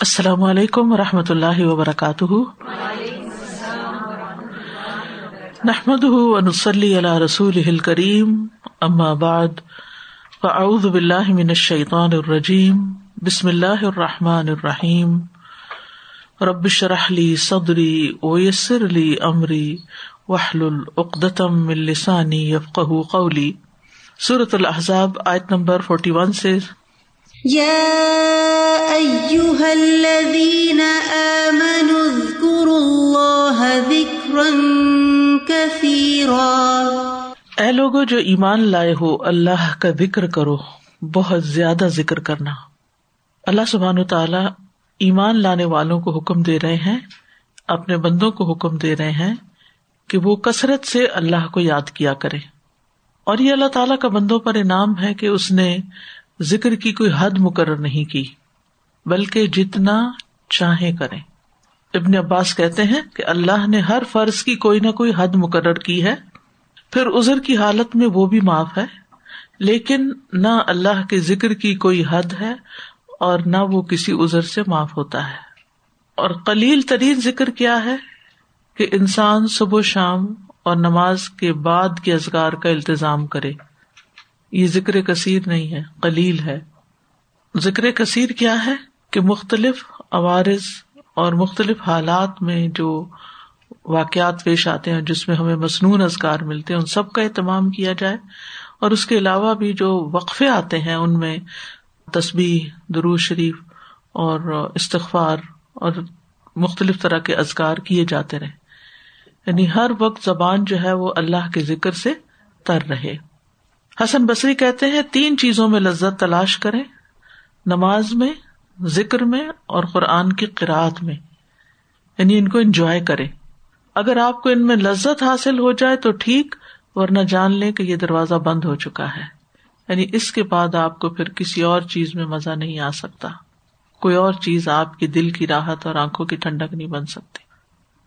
السلام علیکم و رحمۃ اللہ وبرکاتہ۔ نحمد ونسلی علی رسول کریم اما بعد، فاعوذ باللہ من الشیطان الرجیم، بسم اللہ الرحمٰن الرحیم۔ ربش رحلی صدری ویسر علی عمری وحل العقدم السانی یفق قولی۔ صورت الحضاب آیت نمبر فورٹی ون سے اے لوگو، جو ایمان لائے ہو، اللہ کا ذکر کرو، بہت زیادہ ذکر کرنا۔ اللہ سبحان تعالی ایمان لانے والوں کو حکم دے رہے ہیں، اپنے بندوں کو حکم دے رہے ہیں کہ وہ کثرت سے اللہ کو یاد کیا کرے اور یہ اللہ تعالیٰ کا بندوں پر انعام ہے کہ اس نے ذکر کی کوئی حد مقرر نہیں کی، بلکہ جتنا چاہے کریں۔ ابن عباس کہتے ہیں کہ اللہ نے ہر فرض کی کوئی نہ کوئی حد مقرر کی ہے۔ پھر ازر کی حالت میں وہ بھی معاف ہے، لیکن نہ اللہ کے ذکر کی کوئی حد ہے اور نہ وہ کسی ازر سے معاف ہوتا ہے۔ اور قلیل ترین ذکر کیا ہے کہ انسان صبح و شام اور نماز کے بعد کے ازگار کا التظام کرے۔ یہ ذکر کثیر نہیں ہے کلیل ہے۔ ذکر کثیر کیا ہے؟ کہ مختلف عوارض اور مختلف حالات میں جو واقعات پیش آتے ہیں، جس میں ہمیں مصنون ازگار ملتے ہیں، ان سب کا اہتمام کیا جائے۔ اور اس کے علاوہ بھی جو وقفے آتے ہیں، ان میں تصبیح درو شریف اور استغفار اور مختلف طرح کے ازگار کیے جاتے رہے۔ یعنی ہر وقت زبان جو ہے، وہ اللہ کے ذکر سے تر رہے۔ حسن بصری کہتے ہیں، تین چیزوں میں لذت تلاش کرے نماز میں، ذکر میں اور قرآن کی قرآت میں۔ یعنی ان کو انجوائے کرے اگر آپ کو ان میں لذت حاصل ہو جائے تو ٹھیک، ورنہ جان لیں کہ یہ دروازہ بند ہو چکا ہے۔ یعنی اس کے بعد آپ کو پھر کسی اور چیز میں مزہ نہیں آ سکتا۔ کوئی اور چیز آپ کی دل کی راحت اور آنکھوں کی ٹھنڈک نہیں بن سکتی۔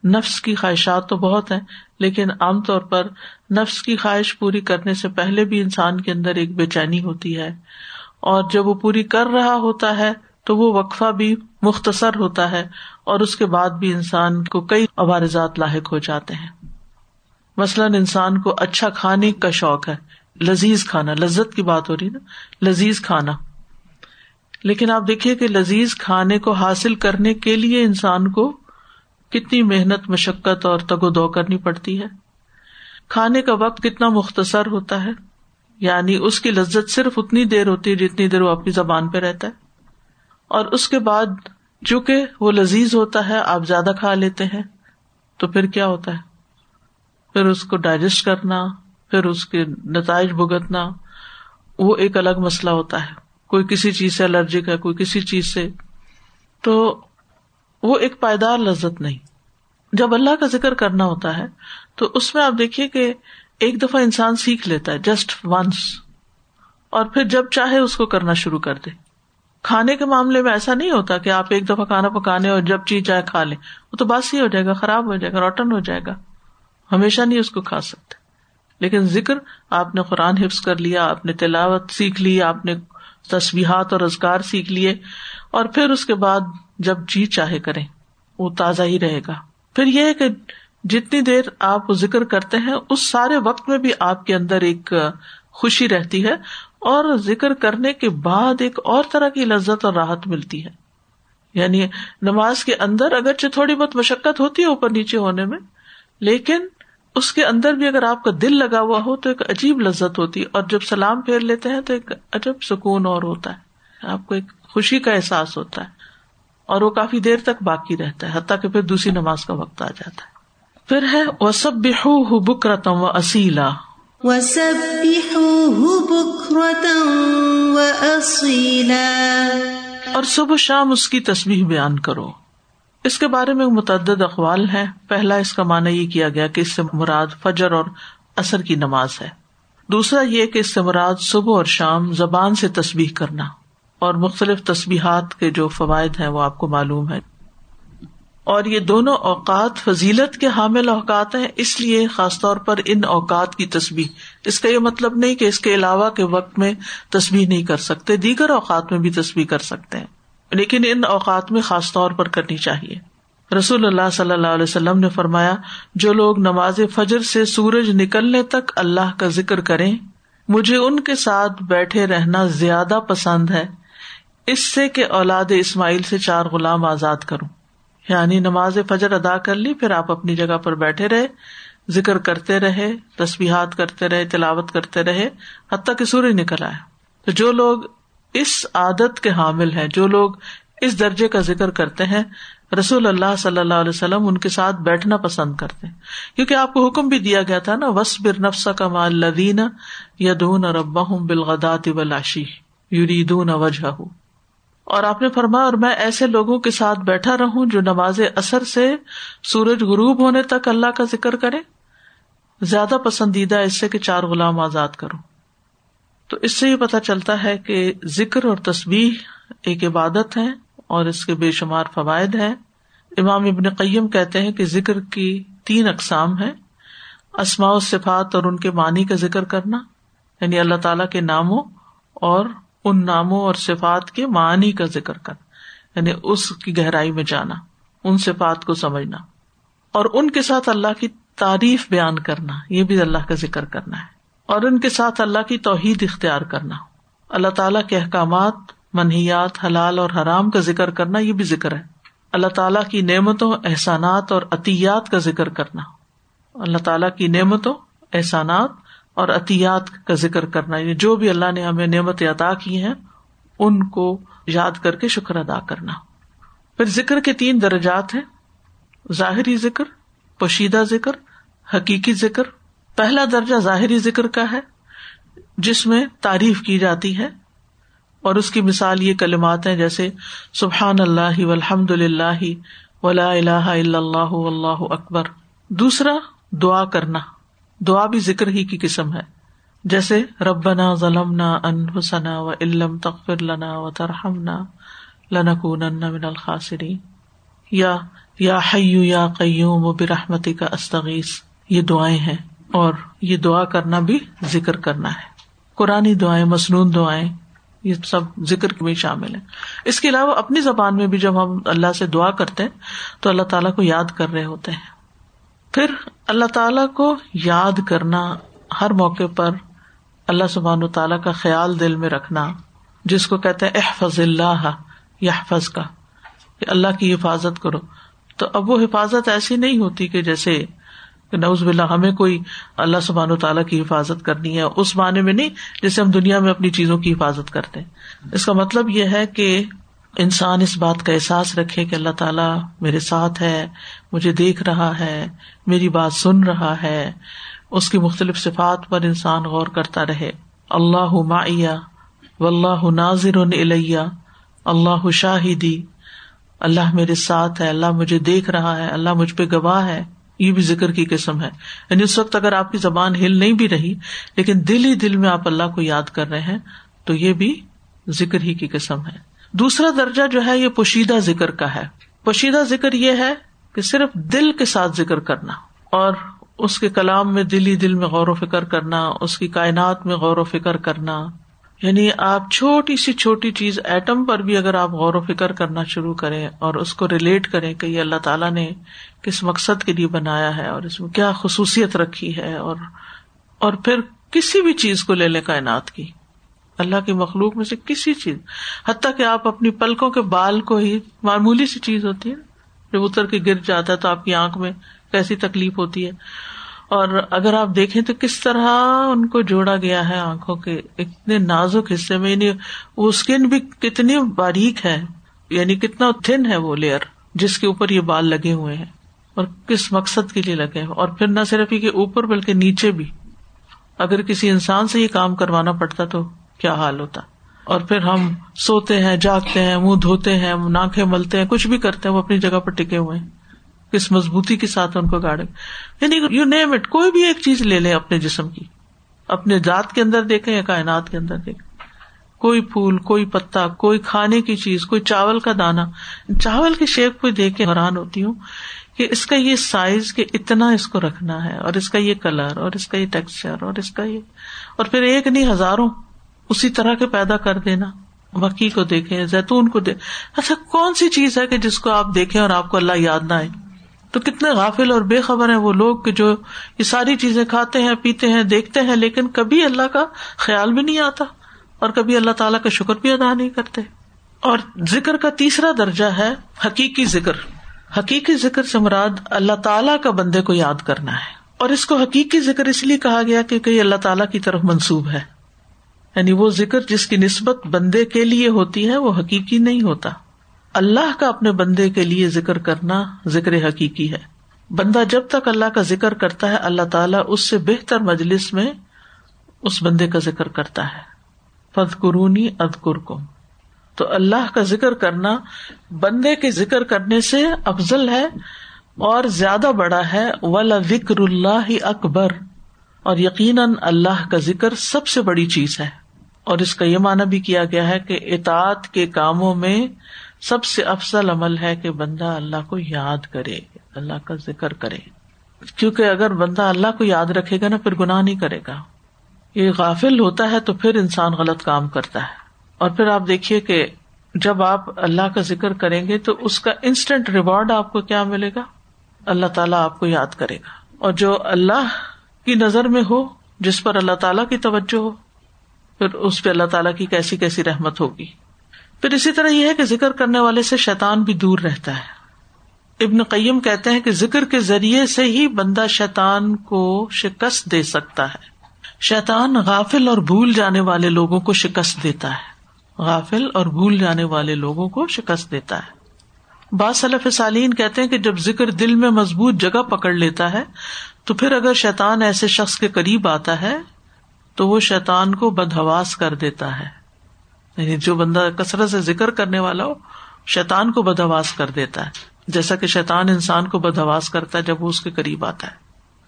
نفس کی خواہشات تو بہت ہیں، لیکن عام طور پر نفس کی خواہش پوری کرنے سے پہلے بھی انسان کے اندر ایک بے چینی ہوتی ہے۔ اور جب وہ پوری کر رہا ہوتا ہے، تو وہ وقفہ بھی مختصر ہوتا ہے اور اس کے بعد بھی انسان کو کئی عوارضات لاحق ہو جاتے ہیں۔ مثلاً انسان کو اچھا کھانے کا شوق ہے۔ لذیذ کھانا، لذت کی بات ہو رہی نا، لذیذ کھانا۔ لیکن آپ دیکھیے کہ لذیذ کھانے کو حاصل کرنے کے لیے انسان کو کتنی محنت، مشقت اور تگ و دو کرنی پڑتی ہے۔ کھانے کا وقت کتنا مختصر ہوتا ہے یعنی اس کی لذت صرف اتنی دیر ہوتی ہے جتنی دیر وہ اپنی زبان پہ رہتا ہے۔ اور اس کے بعد چونکہ وہ لذیذ ہوتا ہے، آپ زیادہ کھا لیتے ہیں، تو پھر کیا ہوتا ہے؟ پھر اس کو ڈائجسٹ کرنا، پھر اس کے نتائج بھگتنا، وہ ایک الگ مسئلہ ہوتا ہے۔ کوئی کسی چیز سے الرجک ہے، کوئی کسی چیز سے۔ تو وہ ایک پائیدار لذت نہیں۔ جب اللہ کا ذکر کرنا ہوتا ہے، تو اس میں آپ دیکھیے کہ ایک دفعہ انسان سیکھ لیتا ہے جسٹ ونس اور پھر جب چاہے اس کو کرنا شروع کر دے۔ کھانے کے معاملے میں ایسا نہیں ہوتا کہ آپ ایک دفعہ کھانا پکانے اور جب چیز چاہے کھا لیں۔ وہ تو باسی ہو جائے گا، خراب ہو جائے گا، روٹن ہو جائے گا۔ ہمیشہ نہیں اس کو کھا سکتے۔ لیکن ذکر، آپ نے قرآن حفظ کر لیا، آپ نے تلاوت سیکھ لی، آپ نے تصویرات اور ازگار سیکھ لیے۔ اور پھر اس کے بعد جب جی چاہے کریں، وہ تازہ ہی رہے گا۔ پھر یہ ہے کہ جتنی دیر آپ ذکر کرتے ہیں، اس سارے وقت میں بھی آپ کے اندر ایک خوشی رہتی ہے اور ذکر کرنے کے بعد ایک اور طرح کی لذت اور راحت ملتی ہے۔ یعنی نماز کے اندر اگرچہ تھوڑی بہت مشقت ہوتی ہے اوپر نیچے ہونے میں، لیکن اس کے اندر بھی اگر آپ کا دل لگا ہوا ہو تو ایک عجیب لذت ہوتی ہے اور جب سلام پھیر لیتے ہیں تو ایک عجب سکون اور ہوتا ہے۔ آپ کو ایک خوشی کا احساس ہوتا ہے۔ اور وہ کافی دیر تک باقی رہتا ہے حتیٰ کہ پھر دوسری نماز کا وقت آ جاتا ہے۔ پھر ہے وہ سب بکرتم و اصیلا اور صبح شام اس کی تصویر بیان کرو۔ اس کے بارے میں متعدد اقوال ہے پہلا اس کا معنی یہ کیا گیا کہ اس سے مراد فجر اور اثر کی نماز ہے۔ دوسرا یہ کہ اس سے مراد صبح اور شام زبان سے تصویر کرنا۔ اور مختلف تصبیحات کے جو فوائد ہیں وہ آپ کو معلوم ہے اور یہ دونوں اوقات فضیلت کے حامل اوقات ہیں، اس لیے خاص طور پر ان اوقات کی تصویر اس کا یہ مطلب نہیں کہ اس کے علاوہ کے وقت میں تصویر نہیں کر سکتے، دیگر اوقات میں بھی تصویر کر سکتے ہیں۔ لیکن ان اوقات میں خاص طور پر کرنی چاہیے۔ رسول اللہ صلی اللہ علیہ وسلم نے فرمایا، جو لوگ نماز فجر سے سورج نکلنے تک اللہ کا ذکر کریں، مجھے ان کے ساتھ بیٹھے رہنا زیادہ پسند ہے۔ اس سے کہ اولاد اسماعیل سے چار غلام آزاد کروں۔ یعنی نماز فجر ادا کر لی، پھر آپ اپنی جگہ پر بیٹھے رہے، ذکر کرتے رہے تصبیحات کرتے رہے، تلاوت کرتے رہے، حتیٰ کہ سورج نکل آئے۔ تو جو لوگ اس عادت کے حامل ہیں، جو لوگ اس درجے کا ذکر کرتے ہیں، رسول اللہ صلی اللہ علیہ وسلم ان کے ساتھ بیٹھنا پسند کرتے کیونکہ آپ کو حکم بھی دیا گیا تھا نا وس بر نفسا کا مال لدین یا دون ربا ہوں بالغدات ولاشی یوریدون وجہ اور آپ نے فرمایا، اور میں ایسے لوگوں کے ساتھ بیٹھا رہوں جو نماز اثر سے سورج غروب ہونے تک اللہ کا ذکر کرے۔ زیادہ پسندیدہ اس سے کہ چار غلام آزاد کروں۔ تو اس سے یہ پتا چلتا ہے کہ ذکر اور تصویر ایک عبادت ہے اور اس کے بے شمار فوائد ہیں۔ امام ابن قیم کہتے ہیں کہ ذکر کی تین اقسام ہے اسماء و صفات اور ان کے معنی کا ذکر کرنا یعنی اللہ تعالی کے ناموں اور ان ناموں اور صفات کے معنی کا ذکر کرنا یعنی اس کی گہرائی میں جانا، ان صفات کو سمجھنا، اور ان کے ساتھ اللہ کی تعریف بیان کرنا، یہ بھی اللہ کا ذکر کرنا ہے، اور ان کے ساتھ اللہ کی توحید اختیار کرنا، اللہ تعالیٰ کے احکامات منحیات حلال اور حرام کا ذکر کرنا، یہ بھی ذکر ہے۔ اللہ تعالیٰ کی نعمتوں، احسانات اور عطیات کا ذکر کرنا، اللہ تعالیٰ کی نعمتوں، احسانات اور عطیات کا ذکر کرنا یہ جو بھی اللہ نے ہمیں نعمت عطا کی ہیں، ان کو یاد کر کے شکر ادا کرنا۔ پھر ذکر کے تین درجات ہیں، ظاہری ذکر، پوشیدہ ذکر، حقیقی ذکر۔ پہلا درجہ ظاہری ذکر کا ہے، جس میں تعریف کی جاتی ہے۔ اور اس کی مثال یہ کلمات ہیں جیسے سبحان اللہ الحمد للہ ولا الہ الا اللہ اللہ اکبر۔ دوسرا، دعا کرنا۔ دعا بھی ذکر ہی کی قسم ہے۔ جیسے ربنا ظلم نہ ان حسنا و علم تقفر لنا و ترحم لنکون من الخاصری یا یا حیو یا قیوم و برحمتی کا استغیث۔ یہ دعائیں ہیں اور یہ دعا کرنا بھی ذکر کرنا ہے۔ قرآن دعائیں مصنون دعائیں، یہ سب ذکر میں شامل ہے اس کے علاوہ اپنی زبان میں بھی جب ہم اللہ سے دعا کرتے ہیں تو اللہ تعالیٰ کو یاد کر رہے ہوتے ہیں۔ پھر اللہ تعالی کو یاد کرنا، ہر موقع پر اللہ سبحان تعالیٰ کا خیال دل میں رکھنا، جس کو کہتے ہیں احفظ اللہ یا حفظ کا، کہ اللہ کی حفاظت کرو۔ تو اب وہ حفاظت ایسی نہیں ہوتی کہ جیسے کہ نوز بلّہ ہمیں کوئی اللہ سبحان و تعالیٰ کی حفاظت کرنی ہے، اس معنی میں نہیں جیسے ہم دنیا میں اپنی چیزوں کی حفاظت کرتے ہیں۔ اس کا مطلب یہ ہے کہ انسان اس بات کا احساس رکھے کہ اللہ تعالیٰ میرے ساتھ ہے، مجھے دیکھ رہا ہے، میری بات سن رہا ہے۔ اس کی مختلف صفات پر انسان غور کرتا رہے۔ اللہ معیہ و اللہ نازر اللہ شاہدی اللہ میرے ساتھ ہے، اللہ مجھے دیکھ رہا ہے، اللہ مجھ پہ گواہ ہے۔ یہ بھی ذکر کی قسم ہے۔ یعنی اس وقت اگر آپ کی زبان ہل نہیں بھی رہی، لیکن دل ہی دل میں آپ اللہ کو یاد کر رہے ہیں، تو یہ بھی ذکر ہی کی قسم ہے۔ دوسرا درجہ جو ہے یہ پوشیدہ ذکر کا ہے۔ پوشیدہ ذکر یہ ہے کہ صرف دل کے ساتھ ذکر کرنا اور اس کے کلام میں دل ہی دل میں غور و فکر کرنا، اس کی کائنات میں غور و فکر کرنا۔ یعنی آپ چھوٹی سی چھوٹی چیز ایٹم پر بھی اگر آپ غور و فکر کرنا شروع کریں اور اس کو ریلیٹ کریں کہ یہ اللہ تعالیٰ نے کس مقصد کے لیے بنایا ہے اور اس میں کیا خصوصیت رکھی ہے اور اور پھر کسی بھی چیز کو لے لیں کائنات کی۔ اللہ کی مخلوق میں سے کسی چیز، حتیٰ کہ آپ اپنی پلکوں کے بال کو ہی معمولی سی چیز ہوتی ہے، جب اتر کے گر جاتا ہے تو آپ کی آنکھ میں کیسی تکلیف ہوتی ہے۔ اور اگر آپ دیکھیں تو کس طرح ان کو جوڑا گیا ہے آنکھوں کے اتنے نازک حصے میں یعنی وہ اسکن بھی کتنی باریک ہے یعنی کتنا تھن ہے وہ لیئر جس کے اوپر یہ بال لگے ہوئے ہیں۔ اور کس مقصد کے لیے لگے اور پھر نہ صرف یہ اوپر بلکہ نیچے بھی۔ اگر کسی انسان سے یہ کام کروانا پڑتا تو کیا حال ہوتا۔ اور پھر ہم سوتے ہیں، جاگتے ہیں، منہ دھوتے ہیں ناکیں ملتے ہیں، کچھ بھی کرتے ہیں، وہ اپنی جگہ پر ٹکے ہوئے ہیں۔ کس مضبوطی کے ساتھ ان کو گاڑے۔ یعنی یو نیم اٹ کوئی بھی ایک چیز لے لیں اپنے جسم کی۔ اپنے ذات کے اندر دیکھیں یا کائنات کے اندر دیکھیں۔ کوئی پھول، کوئی پتا، کوئی کھانے کی چیز، کوئی چاول کا دانا۔ چاول کے شیپ کو دیکھ کے حیران ہوتی ہوں کہ اس کا یہ سائز کہ اتنا اس کو رکھنا ہے، اور اس کا یہ کلر اور اس کا یہ ٹیکسچر اور اس کا یہ۔ اور پھر ایک نہیں، ہزاروں۔ اسی طرح کے پیدا کر دینا، مکی کو دیکھیں، زیتون کو دیکھ، ایسا کون سی چیز ہے کہ جس کو آپ دیکھیں اور آپ کو اللہ یاد نہ آئے؟ تو کتنے غافل اور بے خبر ہیں وہ لوگ کہ جو یہ ساری چیزیں کھاتے ہیں، پیتے ہیں، دیکھتے ہیں، لیکن کبھی اللہ کا خیال بھی نہیں آتا اور کبھی اللہ تعالیٰ کا شکر بھی ادا نہیں کرتے۔ اور ذکر کا تیسرا درجہ ہے حقیقی ذکر۔ حقیقی ذکر سے مراد اللہ تعالیٰ کا بندے کو یاد کرنا ہے۔ اور اس کو حقیقی ذکر اس لیے کہا گیا کہ یہ اللہ تعالیٰ کی طرف منسوب ہے۔ یعنی وہ ذکر جس کی نسبت بندے کے لیے ہوتی ہے، وہ حقیقی نہیں ہوتا۔ اللہ کا اپنے بندے کے لیے ذکر کرنا ذکر حقیقی ہے۔ بندہ جب تک اللہ کا ذکر کرتا ہے، اللہ تعالیٰ اس سے بہتر مجلس میں اس بندے کا ذکر کرتا ہے۔ فد قرونی ادکر تو اللہ کا ذکر کرنا، بندے کے ذکر کرنے سے افضل ہے اور زیادہ بڑا ہے۔ ولا ذکر اللہ اکبر۔ اور یقیناً اللہ کا ذکر سب سے بڑی چیز ہے۔ اور اس کا یہ معنی بھی کیا گیا ہے کہ اطاعت کے کاموں میں سب سے افضل عمل ہے کہ بندہ اللہ کو یاد کرے، اللہ کا ذکر کرے۔ کیونکہ اگر بندہ اللہ کو یاد رکھے گا نا، پھر گناہ نہیں کرے گا۔ یہ غافل ہوتا ہے تو پھر انسان غلط کام کرتا ہے۔ اور پھر آپ دیکھیے کہ جب آپ اللہ کا ذکر کریں گے تو اس کا انسٹنٹ ریوارڈ آپ کو کیا ملے گا؟ اللہ تعالیٰ آپ کو یاد کرے گا۔ اور جو اللہ کی نظر میں ہو، جس پر اللہ تعالیٰ کی توجہ ہو پھر اس پہ اللہ تعالیٰ کی کیسی کیسی رحمت ہوگی۔ پھر اسی طرح یہ ہے کہ ذکر کرنے والے سے شیطان بھی دور رہتا ہے۔ ابن قیم کہتے ہیں کہ ذکر کے ذریعے سے ہی بندہ شیطان کو شکست دے سکتا ہے۔ شیطان غافل اور بھول جانے والے لوگوں کو شکست دیتا ہے۔ غافل اور بھول جانے والے لوگوں کو شکست دیتا ہے۔ بعض صلف سالین کہتے ہیں کہ جب ذکر دل میں مضبوط جگہ پکڑ لیتا ہے تو پھر اگر شیطان ایسے شخص کے قریب آتا ہے تو وہ شیطان کو بدہواس کر دیتا ہے۔ یعنی جو بندہ کثرت سے ذکر کرنے والا ہو، شیطان کو بدہواس کر دیتا ہے۔ جیسا کہ شیطان انسان کو بدہواس کرتا ہے جب وہ اس کے قریب آتا ہے۔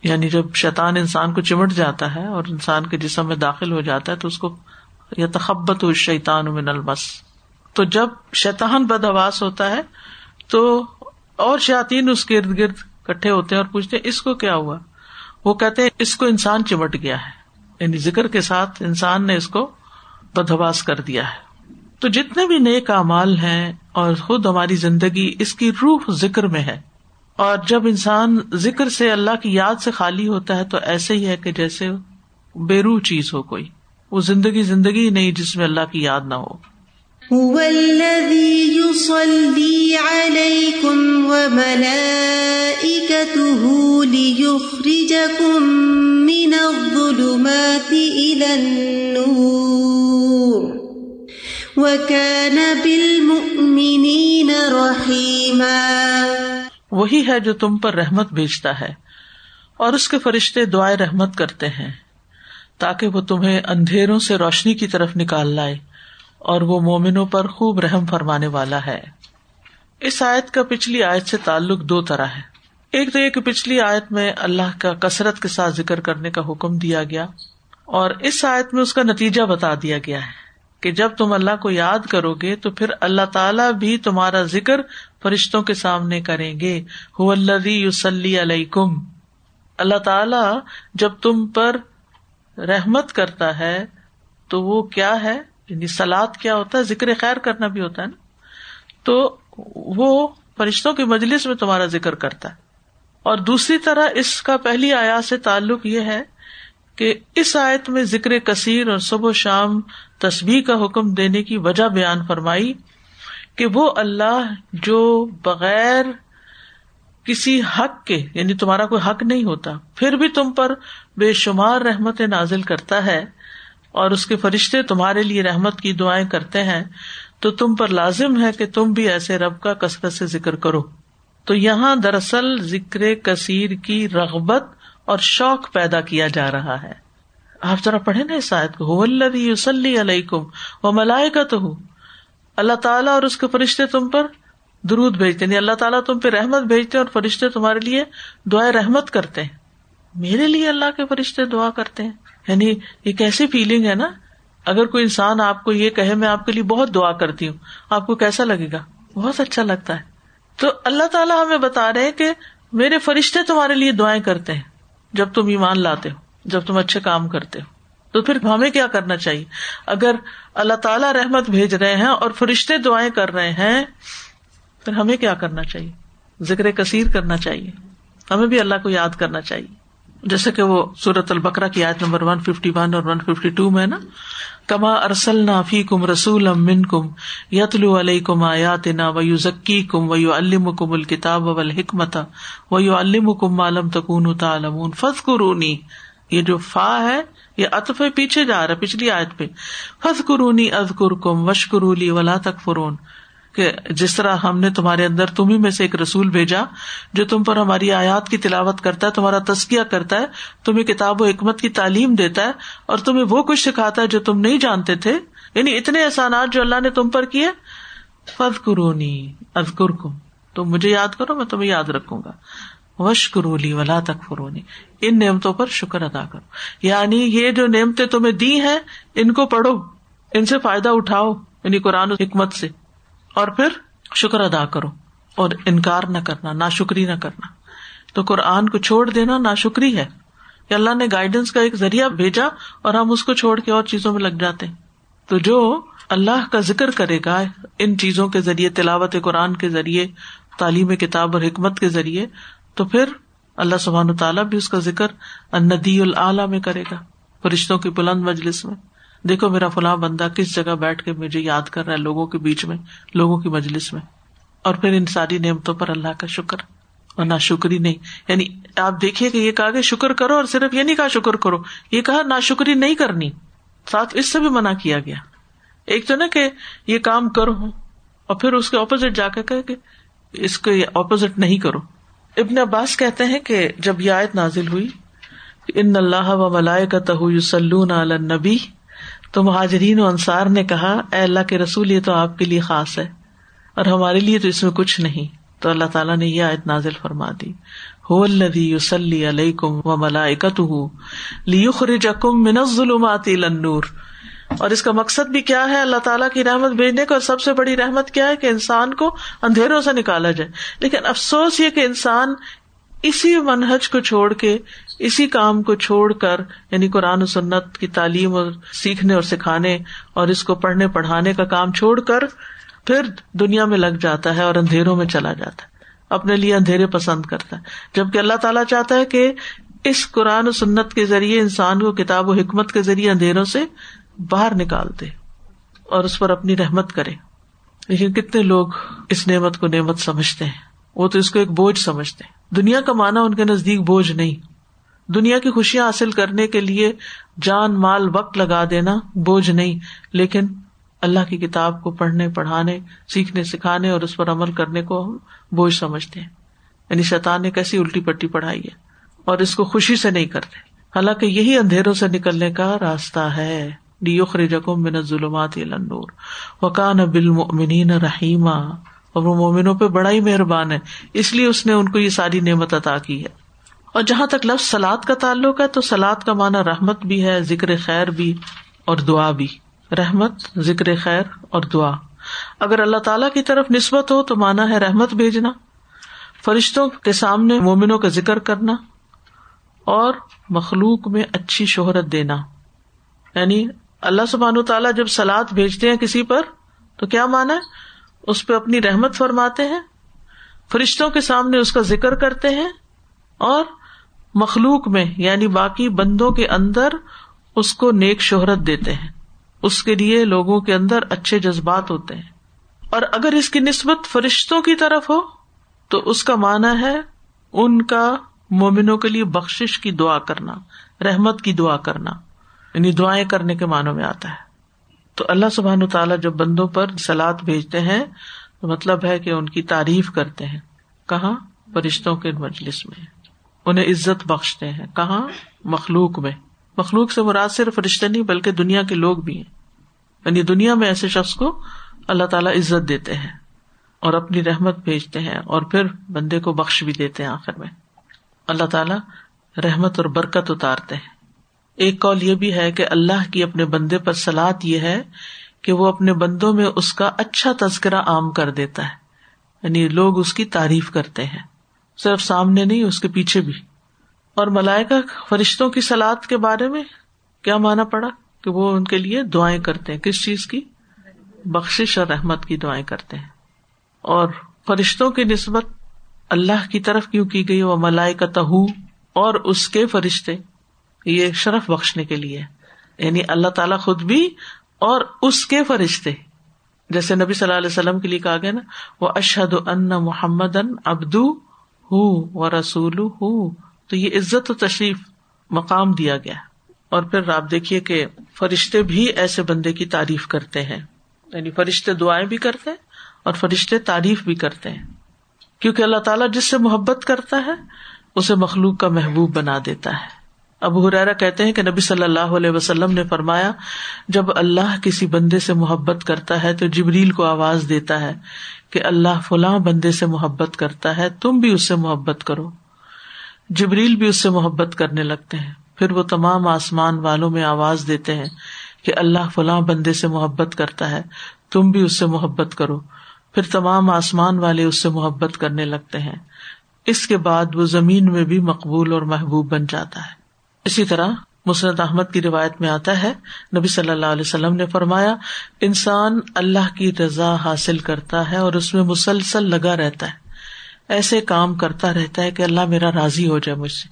یعنی جب شیطان انسان کو چمٹ جاتا ہے اور انسان کے جسم میں داخل ہو جاتا ہے تو اس کو یا تخبت ہو شیطان من المس۔ تو جب شیطان بدہواس ہوتا ہے تو اور شاطین اس کے ارد گرد کٹھے ہوتے ہیں اور پوچھتے اس کو کیا ہوا؟ وہ کہتے ہیں، اس کو انسان چمٹ گیا ہے۔ یعنی ذکر کے ساتھ انسان نے اس کو بدہواس کر دیا ہے۔ تو جتنے بھی نیک اعمال ہیں اور خود ہماری زندگی اس کی روح ذکر میں ہے۔ اور جب انسان ذکر سے اللہ کی یاد سے خالی ہوتا ہے تو ایسے ہی ہے کہ جیسے بے روح چیز ہو کوئی۔ وہ زندگی زندگی نہیں جس میں اللہ کی یاد نہ ہو۔ هو الذي يصلي عليكم وملائكته ليخرجكم من الظلمات إلى النور. وكان بالمؤمنين رحيما. وہی ہے جو تم پر رحمت بھیجتا ہے اور اس کے فرشتے دعائیں رحمت کرتے ہیں تاکہ وہ تمہیں اندھیروں سے روشنی کی طرف نکال لائے۔ اور وہ مومنوں پر خوب رحم فرمانے والا ہے۔ اس آیت کا پچھلی آیت سے تعلق دو طرح ہے۔ ایک تو یہ کہ پچھلی آیت میں اللہ کا کثرت کے ساتھ ذکر کرنے کا حکم دیا گیا اور اس آیت میں اس کا نتیجہ بتا دیا گیا ہے کہ جب تم اللہ کو یاد کرو گے تو پھر اللہ تعالیٰ بھی تمہارا ذکر فرشتوں کے سامنے کریں گے۔ یوسلی علیہ کم اللہ تعالی جب تم پر رحمت کرتا ہے تو وہ کیا ہے؟ یعنی سلاد کیا ہوتا ہے، ذکر خیر کرنا بھی ہوتا ہے نا۔ تو وہ فرشتوں کے مجلس میں تمہارا ذکر کرتا ہے۔ اور دوسری طرح اس کا پہلی آیا سے تعلق یہ ہے کہ اس آیت میں ذکر کثیر اور صبح و شام تصویر کا حکم دینے کی وجہ بیان فرمائی کہ وہ اللہ جو بغیر کسی حق کے یعنی تمہارا کوئی حق نہیں ہوتا، پھر بھی تم پر بے شمار رحمت نازل کرتا ہے۔ اور اس کے فرشتے تمہارے لیے رحمت کی دعائیں کرتے ہیں، تو تم پر لازم ہے کہ تم بھی ایسے رب کا کثرت سے ذکر کرو۔ تو یہاں دراصل ذکر کثیر کی رغبت اور شوق پیدا کیا جا رہا ہے۔ آپ ذرا پڑھے نا اس آیت کو۔ یوسلی علیہ کم وہ ملائے کا تو اللہ تعالیٰ اور اس کے فرشتے تم پر درود بھیجتے یعنی اللہ تعالیٰ تم پہ رحمت بھیجتے اور فرشتے تمہارے لیے دعائیں رحمت کرتے ہیں۔ میرے لیے اللہ کے فرشتے دعا کرتے ہیں۔ یعنی یہ کیسی فیلنگ ہے نا، اگر کوئی انسان آپ کو یہ کہے، میں آپ کے لیے بہت دعا کرتی ہوں، آپ کو کیسا لگے گا؟ بہت اچھا لگتا ہے۔ تو اللہ تعالیٰ ہمیں بتا رہے ہیں کہ میرے فرشتے تمہارے لیے دعائیں کرتے ہیں، جب تم ایمان لاتے ہو، جب تم اچھے کام کرتے ہو۔ تو پھر ہمیں کیا کرنا چاہیے؟ اگر اللہ تعالیٰ رحمت بھیج رہے ہیں اور فرشتے دعائیں کر رہے ہیں، پھر ہمیں کیا کرنا چاہیے؟ ذکر کثیر کرنا چاہیے۔ ہمیں بھی اللہ کو یاد کرنا چاہیے۔ جیسے کہ وہ سورت البکرا کی آیت نمبر ون ففٹی ون اور ون ففٹی ٹو میں نا، کما ارسل نا فی کم رسول امن کم یتلو علیہ کم آیات نا ویو ذکی کم ویو الم کم الکتاب و ویو الم کم عالم تکون تعلمون۔ فض قرونی یہ جو فا ہے، یہ اطف پیچھے جا رہا ہے، پچھلی آیت پہ۔ فض قرونی از کم وشکرولی ولا تک فرون کہ جس طرح ہم نے تمہارے اندر تمہیں میں سے ایک رسول بھیجا جو تم پر ہماری آیات کی تلاوت کرتا ہے، تمہارا تسکیہ کرتا ہے، تمہیں کتاب و حکمت کی تعلیم دیتا ہے اور تمہیں وہ کچھ سکھاتا ہے جو تم نہیں جانتے تھے۔ یعنی اتنے احسانات جو اللہ نے تم پر کیے۔ فض قرونی ازکر کم تم مجھے یاد کرو، میں تمہیں یاد رکھوں گا۔ وش کرولی ولا تک فرونی ان نعمتوں پر شکر ادا کرو۔ یعنی یہ جو نعمتیں تمہیں دی ہیں، ان کو پڑھو، ان سے فائدہ اٹھاؤ یعنی قرآن حکمت سے۔ اور پھر شکر ادا کرو اور انکار نہ کرنا نا شکری نہ کرنا۔ تو قرآن کو چھوڑ دینا نا شکری ہے۔ کہ اللہ نے گائیڈنس کا ایک ذریعہ بھیجا اور ہم اس کو چھوڑ کے اور چیزوں میں لگ جاتے۔ ہیں تو جو اللہ کا ذکر کرے گا ان چیزوں کے ذریعے، تلاوت قرآن کے ذریعے، تعلیم کتاب اور حکمت کے ذریعے، تو پھر اللہ سبحان تعالیٰ بھی اس کا ذکر ندی العلیٰ میں کرے گا۔ فرشتوں کی بلند مجلس میں۔ دیکھو میرا فلاں بندہ کس جگہ بیٹھ کے مجھے یاد کر رہا ہے لوگوں کے بیچ میں، لوگوں کی مجلس میں۔ اور پھر ان ساری نعمتوں پر اللہ کا شکر۔ اور نہ شکری نہیں یعنی آپ دیکھیے کہ یہ کہا کہ شکر کرو اور صرف یہ نہیں کہا شکر کرو، یہ کہا نہ شکری نہیں کرنی۔ ساتھ اس سے بھی منع کیا گیا۔ ایک تو نا کہ یہ کام کرو اور پھر اس کے اپوزٹ جا کے کہ اس کو اپوزٹ نہیں کرو۔ ابن عباس کہتے ہیں کہ جب یہ آیت نازل ہوئی ان اللہ و ملائے کا تہ سلون نبی تو مہاجرین و انصار نے کہا، اے اللہ کے رسول، یہ تو آپ کے لیے خاص ہے، اور ہمارے لیے تو اس میں کچھ نہیں۔ تو اللہ تعالیٰ نے یہ آیت نازل فرما دی۔ ہو یوسلی علیہ کم و ملائکت لیخرجکم من الظلمات الى النور۔ اور اس کا مقصد بھی کیا ہے؟ اللہ تعالیٰ کی رحمت بھیجنے کا اور سب سے بڑی رحمت کیا ہے؟ کہ انسان کو اندھیروں سے نکالا جائے۔ لیکن افسوس یہ کہ انسان اسی منہج کو چھوڑ کے، اسی کام کو چھوڑ کر یعنی قرآن و سنت کی تعلیم اور سیکھنے اور سکھانے اور اس کو پڑھنے پڑھانے کا کام چھوڑ کر پھر دنیا میں لگ جاتا ہے اور اندھیروں میں چلا جاتا ہے۔ اپنے لیے اندھیرے پسند کرتا ہے۔ جبکہ اللہ تعالیٰ چاہتا ہے کہ اس قرآن و سنت کے ذریعے انسان کو کتاب و حکمت کے ذریعے اندھیروں سے باہر نکال دے اور اس پر اپنی رحمت کرے۔ لیکن کتنے لوگ اس نعمت کو نعمت سمجھتے ہیں۔ وہ تو اس کو ایک بوجھ سمجھتے ہیں۔ دنیا کا مانا ان کے نزدیک بوجھ نہیں۔ دنیا کی خوشیاں حاصل کرنے کے لیے جان، مال، وقت لگا دینا بوجھ نہیں، لیکن اللہ کی کتاب کو پڑھنے، پڑھانے، سیکھنے، سکھانے اور اس پر عمل کرنے کو ہم بوجھ سمجھتے ہیں۔ یعنی شیطان نے کیسی الٹی پٹی پڑھائی ہے اور اس کو خوشی سے نہیں کرتے۔ حالانکہ یہی اندھیروں سے نکلنے کا راستہ ہے۔ بن ظلمات نور وکان بال رحیمہ اور وہ مومنوں پہ بڑا ہی مہربان ہے۔ اس لیے اس نے ان کو یہ ساری نعمت عطا کی ہے۔ اور جہاں تک لفظ سلاد کا تعلق ہے، تو سلاد کا مانا رحمت بھی ہے، ذکر خیر بھی اور دعا بھی۔ رحمت، ذکر خیر اور دعا۔ اگر اللہ تعالی کی طرف نسبت ہو، تو مانا ہے رحمت بھیجنا۔ فرشتوں کے سامنے مومنوں کا ذکر کرنا اور مخلوق میں اچھی شہرت دینا۔ یعنی اللہ سبحان تعالیٰ جب سلاد بھیجتے ہیں کسی پر، تو کیا مانا ہے؟ اس پہ اپنی رحمت فرماتے ہیں، فرشتوں کے سامنے اس کا ذکر کرتے ہیں، اور مخلوق میں یعنی باقی بندوں کے اندر اس کو نیک شہرت دیتے ہیں۔ اس کے لیے لوگوں کے اندر اچھے جذبات ہوتے ہیں۔ اور اگر اس کی نسبت فرشتوں کی طرف ہو، تو اس کا مانا ہے ان کا مومنوں کے لیے بخش کی دعا کرنا، رحمت کی دعا کرنا۔ یعنی دعائیں کرنے کے معنوں میں آتا ہے۔ تو اللہ سبحان تعالیٰ جب بندوں پر سلاد بھیجتے ہیں تو مطلب ہے کہ ان کی تعریف کرتے ہیں۔ کہاں؟ فرشتوں کے مجلس میں۔ انہیں عزت بخشتے ہیں۔ کہاں؟ مخلوق میں۔ مخلوق سے مراد صرف رشتے نہیں، بلکہ دنیا کے لوگ بھی ہیں۔ یعنی دنیا میں ایسے شخص کو اللہ تعالیٰ عزت دیتے ہیں اور اپنی رحمت بھیجتے ہیں اور پھر بندے کو بخش بھی دیتے ہیں آخر میں۔ اللہ تعالیٰ رحمت اور برکت اتارتے ہیں۔ ایک کال یہ بھی ہے کہ اللہ کی اپنے بندے پر سلاد یہ ہے کہ وہ اپنے بندوں میں اس کا اچھا تذکرہ عام کر دیتا ہے۔ یعنی لوگ اس کی تعریف کرتے ہیں۔ صرف سامنے نہیں، اس کے پیچھے بھی۔ اور ملائکہ فرشتوں کی سلاد کے بارے میں کیا مانا پڑا؟ کہ وہ ان کے لیے دعائیں کرتے ہیں۔ کس چیز کی؟ بخش اور رحمت کی دعائیں کرتے ہیں۔ اور فرشتوں کی نسبت اللہ کی طرف کیوں کی گئی؟ وہ ملائے کا تہو اور اس کے فرشتے۔ یہ شرف بخشنے کے لیے۔ یعنی اللہ تعالیٰ خود بھی اور اس کے فرشتے۔ جیسے نبی صلی اللہ علیہ وسلم کے لیے کہا گیا نا، وہ اشد ان محمد ان ابدو ہُو رسول ہُو۔ تو یہ عزت و تشریف مقام دیا گیا۔ اور پھر آپ دیکھیے کہ فرشتے بھی ایسے بندے کی تعریف کرتے ہیں۔ یعنی فرشتے دعائیں بھی کرتے ہیں اور فرشتے تعریف بھی کرتے ہیں۔ کیونکہ اللہ تعالیٰ جس سے محبت کرتا ہے، اسے مخلوق کا محبوب بنا دیتا ہے۔ اب حرارا کہتے ہیں کہ نبی صلی اللہ علیہ وسلم نے فرمایا، جب اللہ کسی بندے سے محبت کرتا ہے تو جبریل کو آواز دیتا ہے کہ اللہ فلاں بندے سے محبت کرتا ہے، تم بھی اس سے محبت کرو۔ جبریل بھی اس سے محبت کرنے لگتے ہیں۔ پھر وہ تمام آسمان والوں میں آواز دیتے ہیں کہ اللہ فلاں بندے سے محبت کرتا ہے، تم بھی اس سے محبت کرو۔ پھر تمام آسمان والے اس سے محبت کرنے لگتے ہیں۔ اس کے بعد وہ زمین میں بھی مقبول اور محبوب بن جاتا ہے۔ اسی طرح مسرت احمد کی روایت میں آتا ہے، نبی صلی اللہ علیہ وسلم نے فرمایا، انسان اللہ کی رضا حاصل کرتا ہے اور اس میں مسلسل لگا رہتا ہے۔ ایسے کام کرتا رہتا ہے کہ اللہ میرا راضی ہو جائے مجھ سے۔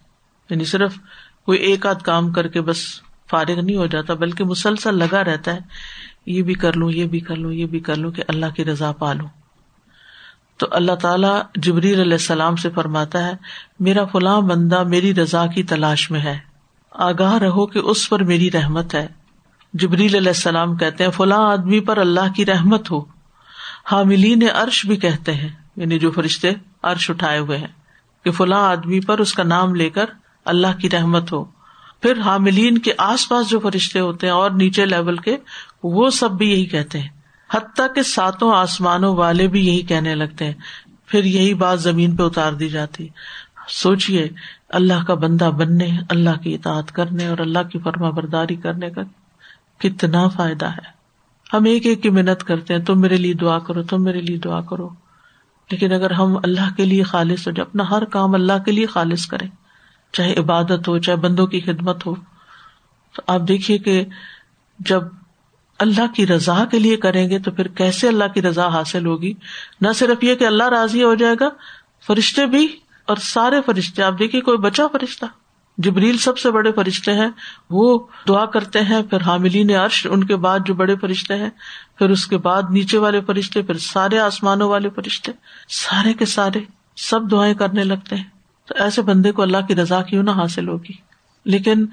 یعنی صرف کوئی ایک آدھ کام کر کے بس فارغ نہیں ہو جاتا، بلکہ مسلسل لگا رہتا ہے، یہ بھی کر لوں، یہ بھی کر لوں، یہ بھی کر لوں کہ اللہ کی رضا پالوں تو اللہ تعالیٰ جبریل علیہ السلام سے فرماتا ہے، میرا فلاں بندہ میری رضا کی تلاش میں ہے۔ آگاہ رہو کہ اس پر میری رحمت ہے۔ جبریل علیہ السلام کہتے ہیں، فلاں آدمی پر اللہ کی رحمت ہو۔ حاملین عرش بھی کہتے ہیں یعنی جو فرشتے عرش اٹھائے ہوئے ہیں، کہ فلاں آدمی پر اس کا نام لے کر اللہ کی رحمت ہو۔ پھر حاملین کے آس پاس جو فرشتے ہوتے ہیں، اور نیچے لیول کے، وہ سب بھی یہی کہتے ہیں۔ حتیٰ کے ساتوں آسمانوں والے بھی یہی کہنے لگتے ہیں۔ پھر یہی بات زمین پہ اتار دی جاتی۔ سوچیے اللہ کا بندہ بننے، اللہ کی اطاعت کرنے اور اللہ کی فرما برداری کرنے کا کتنا فائدہ ہے۔ ہم ایک ایک کی محنت کرتے ہیں، تم میرے لیے دعا کرو، تم میرے لیے دعا کرو۔ لیکن اگر ہم اللہ کے لیے خالص ہو جائے اپنا ہر کام اللہ کے لیے خالص کریں، چاہے عبادت ہو، چاہے بندوں کی خدمت ہو، تو آپ دیکھیے کہ جب اللہ کی رضا کے لیے کریں گے، تو پھر کیسے اللہ کی رضا حاصل ہوگی؟ نہ صرف یہ کہ اللہ راضی ہو جائے گا، فرشتے بھی اور سارے فرشتے، آپ دیکھیے کوئی بچا فرشتہ؟ جبریل سب سے بڑے فرشتے ہیں، وہ دعا کرتے ہیں، پھر حاملین عرش، ان کے بعد جو بڑے فرشتے ہیں، پھر اس کے بعد نیچے والے فرشتے، پھر سارے آسمانوں والے فرشتے، سارے کے سارے سب دعائیں کرنے لگتے ہیں۔ تو ایسے بندے کو اللہ کی رضا کیوں نہ حاصل ہوگی؟ لیکن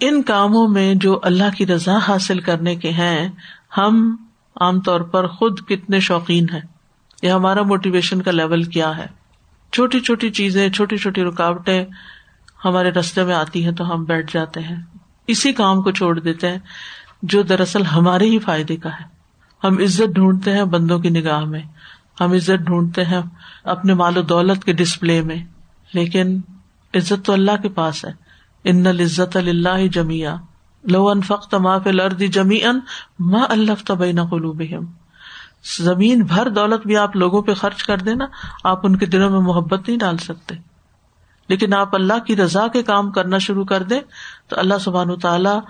ان کاموں میں جو اللہ کی رضا حاصل کرنے کے ہیں، ہم عام طور پر خود کتنے شوقین ہیں۔ یا ہمارا موٹیویشن کا لیول کیا ہے؟ چھوٹی چھوٹی چیزیں، چھوٹی چھوٹی رکاوٹیں ہمارے رستے میں آتی ہیں تو ہم بیٹھ جاتے ہیں۔ اسی کام کو چھوڑ دیتے ہیں، جو دراصل ہمارے ہی فائدے کا ہے۔ ہم عزت ڈھونڈتے ہیں بندوں کی نگاہ میں۔ ہم عزت ڈھونڈتے ہیں اپنے مال و دولت کے ڈسپلے میں۔ لیکن عزت تو اللہ کے پاس ہے۔ ان العزت اللہ جمیا لو ان فخت ما فل اردی جمی ان ماں اللہ تبین قلوب زمین بھر دولت بھی آپ لوگوں پہ خرچ کر دینا، آپ ان کے دلوں میں محبت نہیں ڈال سکتے۔ لیکن آپ اللہ کی رضا کے کام کرنا شروع کر دیں تو اللہ سبحان تعالیٰ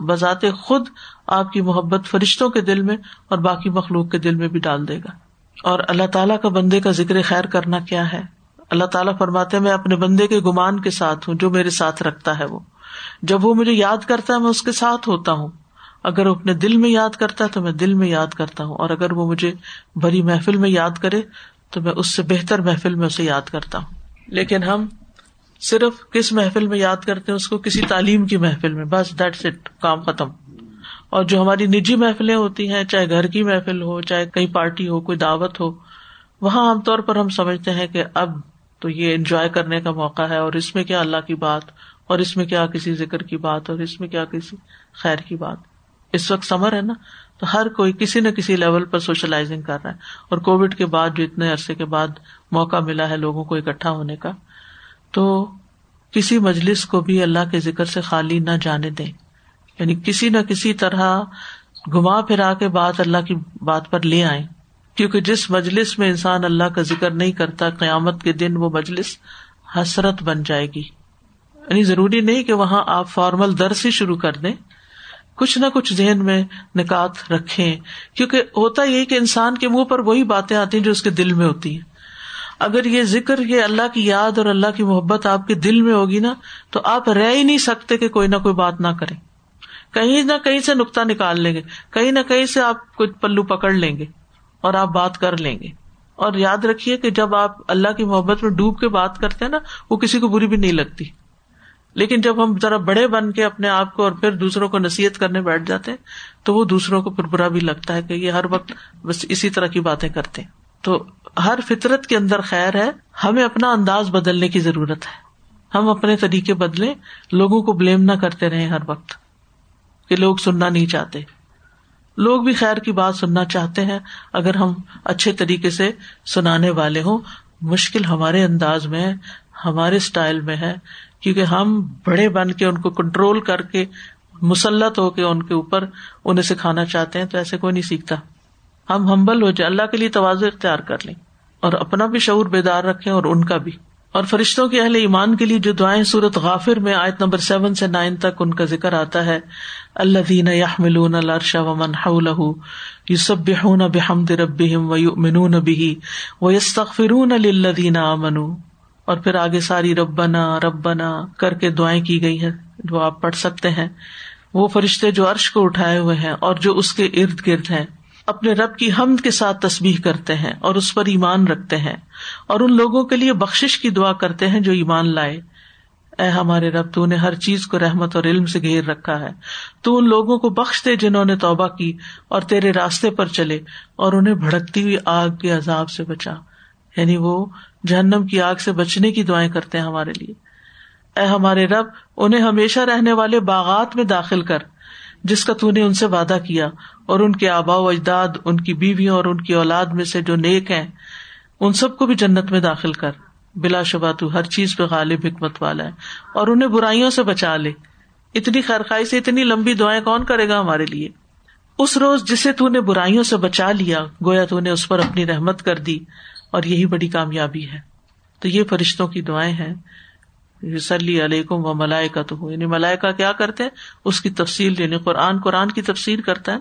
بذات خود آپ کی محبت فرشتوں کے دل میں اور باقی مخلوق کے دل میں بھی ڈال دے گا۔ اور اللہ تعالیٰ کا بندے کا ذکر خیر کرنا کیا ہے؟ اللہ تعالیٰ فرماتے میں اپنے بندے کے گمان کے ساتھ ہوں، جو میرے ساتھ رکھتا ہے وہ۔ جب وہ مجھے یاد کرتا ہے، میں اس کے ساتھ ہوتا ہوں۔ اگر وہ اپنے دل میں یاد کرتا ہے تو میں دل میں یاد کرتا ہوں، اور اگر وہ مجھے بڑی محفل میں یاد کرے تو میں اس سے بہتر محفل میں اسے یاد کرتا ہوں۔ لیکن ہم صرف کس محفل میں یاد کرتے ہیں، اس کو کسی تعلیم کی محفل میں، بس دیٹ اٹ کام ختم۔ اور جو ہماری نجی محفلیں ہوتی ہیں، چاہے گھر کی محفل ہو، چاہے کہیں پارٹی ہو، کوئی دعوت ہو، وہاں عام طور پر ہم سمجھتے ہیں کہ اب تو یہ انجوائے کرنے کا موقع ہے، اور اس میں کیا اللہ کی بات، اور اس میں کیا کسی ذکر کی بات، اور اس میں کیا کسی خیر کی بات۔ اس وقت سمر ہے نا، تو ہر کوئی کسی نہ کسی لیول پر سوشلائزنگ کر رہا ہے۔ اور کووڈ کے بعد جو اتنے عرصے کے بعد موقع ملا ہے لوگوں کو اکٹھا ہونے کا، تو کسی مجلس کو بھی اللہ کے ذکر سے خالی نہ جانے دیں۔ یعنی کسی نہ کسی طرح گما پھرا کے بات اللہ کی بات پر لے آئے کیونکہ جس مجلس میں انسان اللہ کا ذکر نہیں کرتا، قیامت کے دن وہ مجلس حسرت بن جائے گی۔ یعنی ضروری نہیں کہ وہاں آپ فارمل درس ہی شروع کر دیں۔ کچھ نہ کچھ ذہن میں نکات رکھے کیونکہ ہوتا یہ کہ انسان کے منہ پر وہی باتیں آتی ہیں جو اس کے دل میں ہوتی ہیں۔ اگر یہ ذکر یہ اللہ کی یاد اور اللہ کی محبت آپ کے دل میں ہوگی نا، تو آپ رہ ہی نہیں سکتے کہ کوئی نہ کوئی بات نہ کرے کہیں نہ کہیں سے نقطہ نکال لیں گے۔ کہیں نہ کہیں سے آپ کچھ پلو پکڑ لیں گے اور آپ بات کر لیں گے۔ اور یاد رکھیے کہ جب آپ اللہ کی محبت میں ڈوب کے بات کرتے ہیں نا، وہ کسی کو بری بھی نہیں لگتی۔ لیکن جب ہم ذرا بڑے بن کے اپنے آپ کو اور پھر دوسروں کو نصیحت کرنے بیٹھ جاتے ہیں، تو وہ دوسروں کو پھر برا بھی لگتا ہے کہ یہ ہر وقت بس اسی طرح کی باتیں کرتے ہیں۔ تو ہر فطرت کے اندر خیر ہے، ہمیں اپنا انداز بدلنے کی ضرورت ہے۔ ہم اپنے طریقے بدلے لوگوں کو بلیم نہ کرتے رہے ہر وقت، کہ لوگ سننا نہیں چاہتے۔ لوگ بھی خیر کی بات سننا چاہتے ہیں، اگر ہم اچھے طریقے سے سنانے والے ہوں، مشکل ہمارے انداز میں ہے، ہمارے اسٹائل میں ہے کیونکہ ہم بڑے بن کے ان کو کنٹرول کر کے مسلط ہو کے ان کے اوپر انہیں سکھانا چاہتے ہیں تو ایسے کوئی نہیں سیکھتا۔ ہم ہمبل ہو جائے، اللہ کے لیے توازو اختیار کر لیں اور اپنا بھی شعور بیدار رکھیں اور ان کا بھی۔ اور فرشتوں کے اہل ایمان کے لیے جو دعائیں سورت غافر میں آیت نمبر سیون سے نائن تک ان کا ذکر آتا ہے اللہ دین یحملون الرشا و من حولہ یسبحون بحمد ربهم ویؤمنون به ویستغفرون للذین آمنوا۔ اور پھر آگے ساری ربنا ربنا کر کے دعائیں کی گئی ہیں، جو آپ پڑھ سکتے ہیں۔ وہ فرشتے جو عرش کو اٹھائے ہوئے ہیں اور جو اس کے ارد گرد ہیں، اپنے رب کی حمد کے ساتھ تصبیح کرتے ہیں اور اس پر ایمان رکھتے ہیں۔ اور ان لوگوں کے لیے بخش کی دعا کرتے ہیں جو ایمان لائے۔ اے ہمارے رب، تو نے ہر چیز کو رحمت اور علم سے گھیر رکھا ہے۔ تو ان لوگوں کو بخش دے جنہوں نے توبہ کی اور تیرے راستے پر چلے اور انہیں بھڑکتی ہوئی آگ کے عذاب سے بچا۔ یعنی وہ جہنم کی آگ سے بچنے کی دعائیں کرتے ہیں ہمارے لیے۔ اے ہمارے رب، انہیں ہمیشہ رہنے والے باغات میں داخل کر، جس کا تو نے ان سے وعدہ کیا، اور ان کے آبا و اجداد، ان کی بیویوں اور ان کی اولاد میں سے جو نیک ہیں، ان سب کو بھی جنت میں داخل کر۔ بلا شبہ تو ہر چیز پہ غالب حکمت والا ہے، اور انہیں برائیوں سے بچا لے۔ اتنی خیرخائی سے اتنی لمبی دعائیں کون کرے گا ہمارے لیے؟ اس روز جسے تو نے برائیوں سے بچا لیا، گویا تو نے اس پر اپنی رحمت کر دی۔ اور یہی بڑی کامیابی ہے۔ تو یہ فرشتوں کی دعائیں ہیں۔ سلی علیکم و ملائے کا تو یعنی ملائکا کیا کرتے ہیں؟ اس کی تفصیل یعنی قرآن قرآن کی تفسیر کرتا ہے۔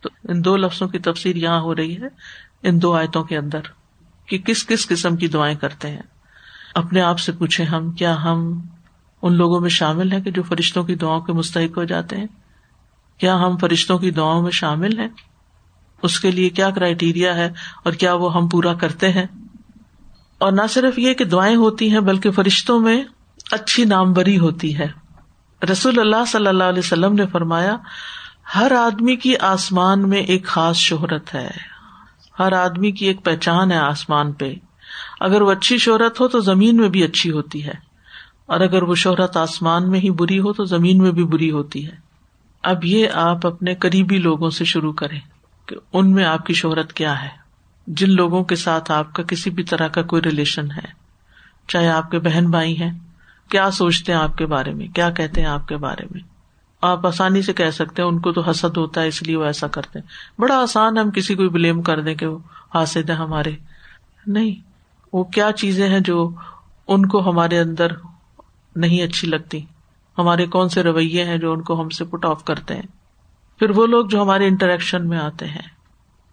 تو ان دو لفظوں کی تفسیر یہاں ہو رہی ہے، ان دو آیتوں کے اندر، کہ کس کس قسم کی دعائیں کرتے ہیں۔ اپنے آپ سے پوچھے ہم، کیا ہم ان لوگوں میں شامل ہیں کہ جو فرشتوں کی دعاؤں کے مستحق ہو جاتے ہیں؟ کیا ہم فرشتوں کی دعاؤں میں شامل ہیں؟ اس کے لیے کیا کرائٹیریا ہے اور کیا وہ ہم پورا کرتے ہیں؟ اور نہ صرف یہ کہ دعائیں ہوتی ہیں، بلکہ فرشتوں میں اچھی ناموری ہوتی ہے۔ رسول اللہ صلی اللہ علیہ وسلم نے فرمایا، ہر آدمی کی آسمان میں ایک خاص شہرت ہے۔ ہر آدمی کی ایک پہچان ہے آسمان پہ۔ اگر وہ اچھی شہرت ہو تو زمین میں بھی اچھی ہوتی ہے۔ اور اگر وہ شہرت آسمان میں ہی بری ہو تو زمین میں بھی بری ہوتی ہے۔ اب یہ آپ اپنے قریبی لوگوں سے شروع کریں۔ کہ ان میں آپ کی شہرت کیا ہے؟ جن لوگوں کے ساتھ آپ کا کسی بھی طرح کا کوئی ریلیشن ہے، چاہے آپ کے بہن بھائی ہیں، کیا سوچتے ہیں آپ کے بارے میں؟ کیا کہتے ہیں آپ کے بارے میں؟ آپ آسانی سے کہہ سکتے ہیں، ان کو تو حسد ہوتا ہے، اس لیے وہ ایسا کرتے ہیں۔ بڑا آسان ہم کسی کو بلیم کر دیں کہ وہ حاصل ہے ہمارے۔ نہیں، وہ کیا چیزیں ہیں جو ان کو ہمارے اندر نہیں اچھی لگتی؟ ہمارے کون سے رویے ہیں جو ان کو ہم سے پٹ آف کرتے ہیں؟ پھر وہ لوگ جو ہمارے انٹریکشن میں آتے ہیں۔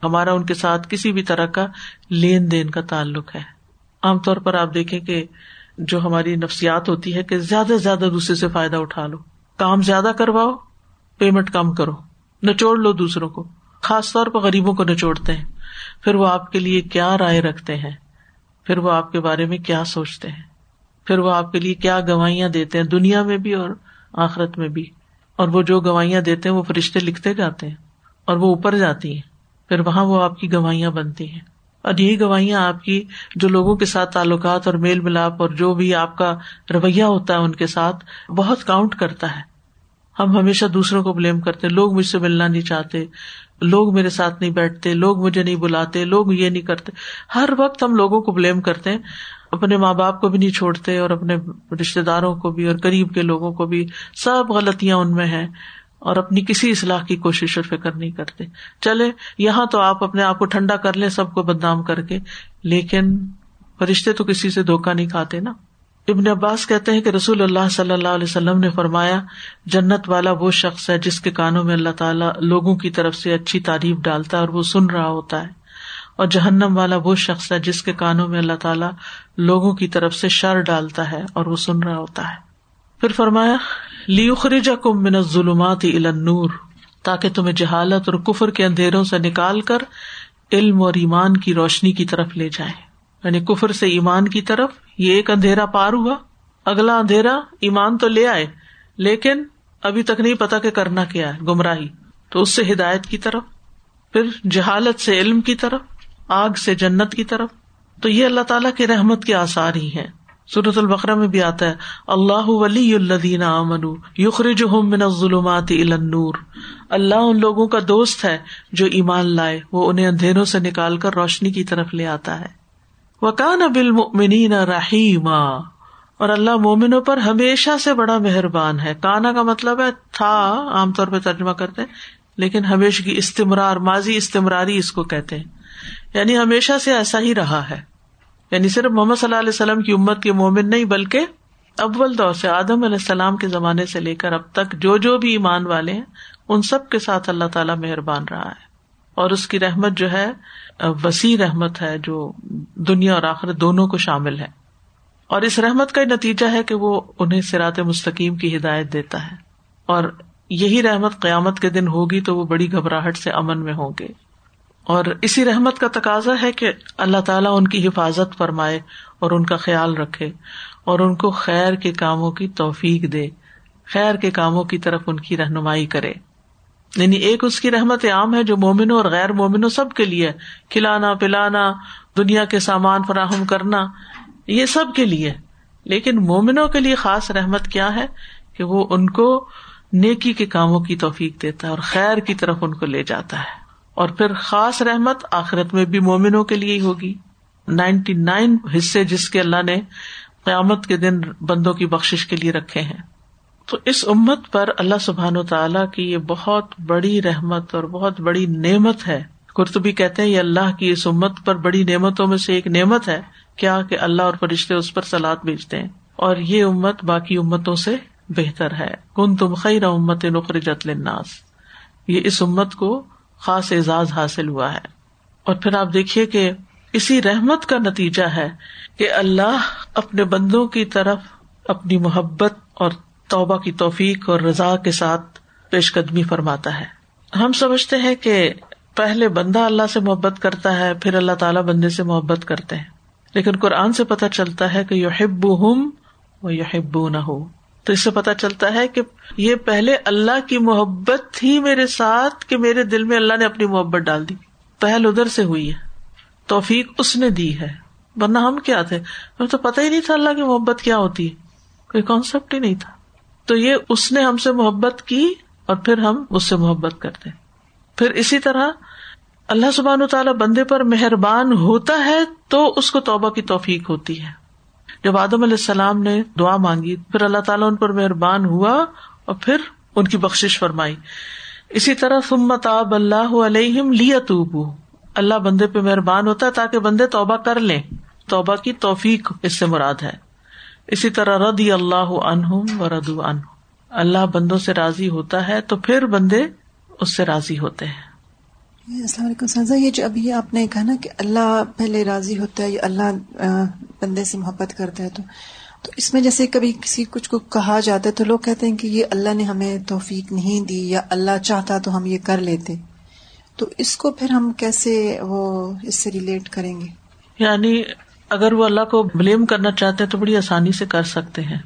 ہمارا ان کے ساتھ کسی بھی طرح کا لین دین کا تعلق ہے۔ عام طور پر آپ دیکھیں کہ جو ہماری نفسیات ہوتی ہے کہ زیادہ سے زیادہ دوسرے سے فائدہ اٹھا لو۔ کام زیادہ کرواؤ پیمنٹ کم کرو۔ نچوڑ لو دوسروں کو۔ خاص طور پر غریبوں کو نچوڑتے ہیں۔ پھر وہ آپ کے لیے کیا رائے رکھتے ہیں؟ پھر وہ آپ کے بارے میں کیا سوچتے ہیں؟ پھر وہ آپ کے لیے کیا گواہیاں دیتے ہیں دنیا میں بھی اور آخرت میں بھی؟ اور وہ جو گواہیاں دیتے ہیں وہ فرشتے لکھتے جاتے ہیں اور وہ اوپر جاتی ہیں۔ پھر وہاں وہ آپ کی گواہیاں بنتی ہیں۔ اور یہی گواہیاں آپ کی جو لوگوں کے ساتھ تعلقات اور میل ملاپ اور جو بھی آپ کا رویہ ہوتا ہے ان کے ساتھ بہت کاؤنٹ کرتا ہے۔ ہم ہمیشہ دوسروں کو بلیم کرتے لوگ مجھ سے ملنا نہیں چاہتے۔ لوگ میرے ساتھ نہیں بیٹھتے۔ لوگ مجھے نہیں بلاتے۔ لوگ یہ نہیں کرتے۔ ہر وقت ہم لوگوں کو بلیم کرتے ہیں۔ اپنے ماں باپ کو بھی نہیں چھوڑتے اور اپنے رشتے داروں کو بھی اور قریب کے لوگوں کو بھی سب غلطیاں ان میں ہیں اور اپنی کسی اصلاح کی کوشش اور فکر نہیں کرتے۔ چلے، یہاں تو آپ اپنے آپ کو ٹھنڈا کر لیں، سب کو بدنام کر کے۔ لیکن فرشتے تو کسی سے دھوکا نہیں کھاتے نا۔ ابن عباس کہتے ہیں کہ رسول اللہ صلی اللہ علیہ وسلم نے فرمایا، جنت والا وہ شخص ہے جس کے کانوں میں اللہ تعالیٰ لوگوں کی طرف سے اچھی تعریف ڈالتا ہے اور وہ سن رہا ہوتا ہے۔ اور جہنم والا وہ شخص ہے جس کے کانوں میں اللہ تعالیٰ لوگوں کی طرف سے شر ڈالتا ہے اور وہ سن رہا ہوتا ہے۔ پھر فرمایا لیخرج کم من ظلمات نور تاکہ تمہیں جہالت اور کفر کے اندھیروں سے نکال کر علم اور ایمان کی روشنی کی طرف لے جائے یعنی کفر سے ایمان کی طرف یہ ایک اندھیرا پار ہوا۔ اگلا اندھیرا ایمان تو لے آئے، لیکن ابھی تک نہیں پتا کہ کرنا کیا ہے، گمراہی۔ تو اس سے ہدایت کی طرف، پھر جہالت سے علم کی طرف۔ آگ سے جنت کی طرف۔ تو یہ اللہ تعالیٰ کی رحمت کے آسار ہی ہے سورت البقرا میں بھی آتا ہے، اللہ ولی الدین امن یخرج من ظلمات النور۔ اللہ ان لوگوں کا دوست ہے جو ایمان لائے، وہ انہیں اندھیروں سے نکال کر روشنی کی طرف لے آتا ہے۔ وکان بالمؤمنین رحیما۔ اور اللہ مومنوں پر ہمیشہ سے بڑا مہربان ہے۔ کانا کا مطلب ہے، تھا، عام طور پہ ترجمہ کرتے لیکن ہمیشہ کی استمرار، ماضی استمراری اس کو کہتے ہیں۔ یعنی ہمیشہ سے ایسا ہی رہا ہے۔ یعنی صرف محمد صلی اللہ علیہ وسلم کی امت کے مومن نہیں، بلکہ اول دور سے آدم علیہ السلام کے زمانے سے لے کر اب تک جو جو بھی ایمان والے ہیں، ان سب کے ساتھ اللہ تعالیٰ مہربان رہا ہے۔ اور اس کی رحمت جو ہے، وسیع رحمت ہے، جو دنیا اور آخر دونوں کو شامل ہے۔ اور اس رحمت کا نتیجہ ہے کہ وہ انہیں سرات مستقیم کی ہدایت دیتا ہے۔ اور یہی رحمت قیامت کے دن ہوگی تو وہ بڑی گھبراہٹ سے امن میں ہوں گے۔ اور اسی رحمت کا تقاضا ہے کہ اللہ تعالیٰ ان کی حفاظت فرمائے اور ان کا خیال رکھے اور ان کو خیر کے کاموں کی توفیق دے، خیر کے کاموں کی طرف ان کی رہنمائی کرے۔ یعنی ایک اس کی رحمت عام ہے جو مومنوں اور غیر مومنوں سب کے لیے، کھلانا، پلانا، دنیا کے سامان فراہم کرنا، یہ سب کے لیے۔ لیکن مومنوں کے لیے خاص رحمت کیا ہے کہ وہ ان کو نیکی کے کاموں کی توفیق دیتا ہے اور خیر کی طرف ان کو لے جاتا ہے۔ اور پھر خاص رحمت آخرت میں بھی مومنوں کے لیے ہی ہوگی۔ نائنٹی نائن حصے جس کے اللہ نے قیامت کے دن بندوں کی بخش کے لیے رکھے ہیں۔ تو اس امت پر اللہ سبحان و تعالیٰ کی یہ بہت بڑی رحمت اور بہت بڑی نعمت ہے۔ قرطبی کہتے ہیں، یہ اللہ کی اس امت پر بڑی نعمتوں میں سے ایک نعمت ہے۔ کیا کہ اللہ اور فرشتے اس پر سلاد بھیجتے ہیں۔ اور یہ امت باقی امتوں سے بہتر ہے۔ کن تم خیر امت نخرجت الناس یہ اس امت کو خاص اعزاز حاصل ہوا ہے۔ اور پھر آپ دیکھیے کہ اسی رحمت کا نتیجہ ہے کہ اللہ اپنے بندوں کی طرف اپنی محبت اور توبہ کی توفیق اور رضا کے ساتھ پیش قدمی فرماتا ہے۔ ہم سمجھتے ہیں کہ پہلے بندہ اللہ سے محبت کرتا ہے، پھر اللہ تعالیٰ بندے سے محبت کرتے ہیں۔ لیکن قرآن سے پتہ چلتا ہے کہ یو ہب ہم و نہ ہو تو اس سے پتا چلتا ہے کہ یہ پہلے اللہ کی محبت ہی میرے ساتھ کہ میرے دل میں اللہ نے اپنی محبت ڈال دی۔ پہل ادھر سے ہوئی ہے۔ توفیق اس نے دی ہے۔ ورنہ ہم کیا تھے؟ ہمیں تو پتا ہی نہیں تھا اللہ کی محبت کیا ہوتی ہے۔ کوئی کانسیپٹ ہی نہیں تھا۔ تو یہ اس نے ہم سے محبت کی اور پھر ہم اس سے محبت کرتے پھر اسی طرح اللہ سبحان تعالیٰ بندے پر مہربان ہوتا ہے تو اس کو توبہ کی توفیق ہوتی ہے۔ جب آدم علیہ السلام نے دعا مانگی، پھر اللہ تعالیٰ ان پر مہربان ہوا اور پھر ان کی بخش فرمائی۔ اسی طرح سمت آب اللہ علیہم لیتوبو۔ اللہ بندے پہ مہربان ہوتا ہے تاکہ بندے توبہ کر لیں۔ توبہ کی توفیق اس سے مراد ہے۔ اسی طرح ردی اللہ عنہم و ردو ان اللہ بندوں سے راضی ہوتا ہے تو پھر بندے اس سے راضی ہوتے ہیں۔ السلام علیکم سنزا، یہ جو ابھی آپ نے کہا نا کہ اللہ پہلے راضی ہوتا ہے، یا اللہ بندے سے محبت کرتا ہے، تو تو اس میں جیسے کبھی کسی کچھ کو کہا جاتا ہے تو لوگ کہتے ہیں کہ یہ اللہ نے ہمیں توفیق نہیں دی، یا اللہ چاہتا تو ہم یہ کر لیتے۔ تو اس کو پھر ہم کیسے وہ اس سے ریلیٹ کریں گے؟ یعنی اگر وہ اللہ کو بلیم کرنا چاہتے ہیں تو بڑی آسانی سے کر سکتے ہیں۔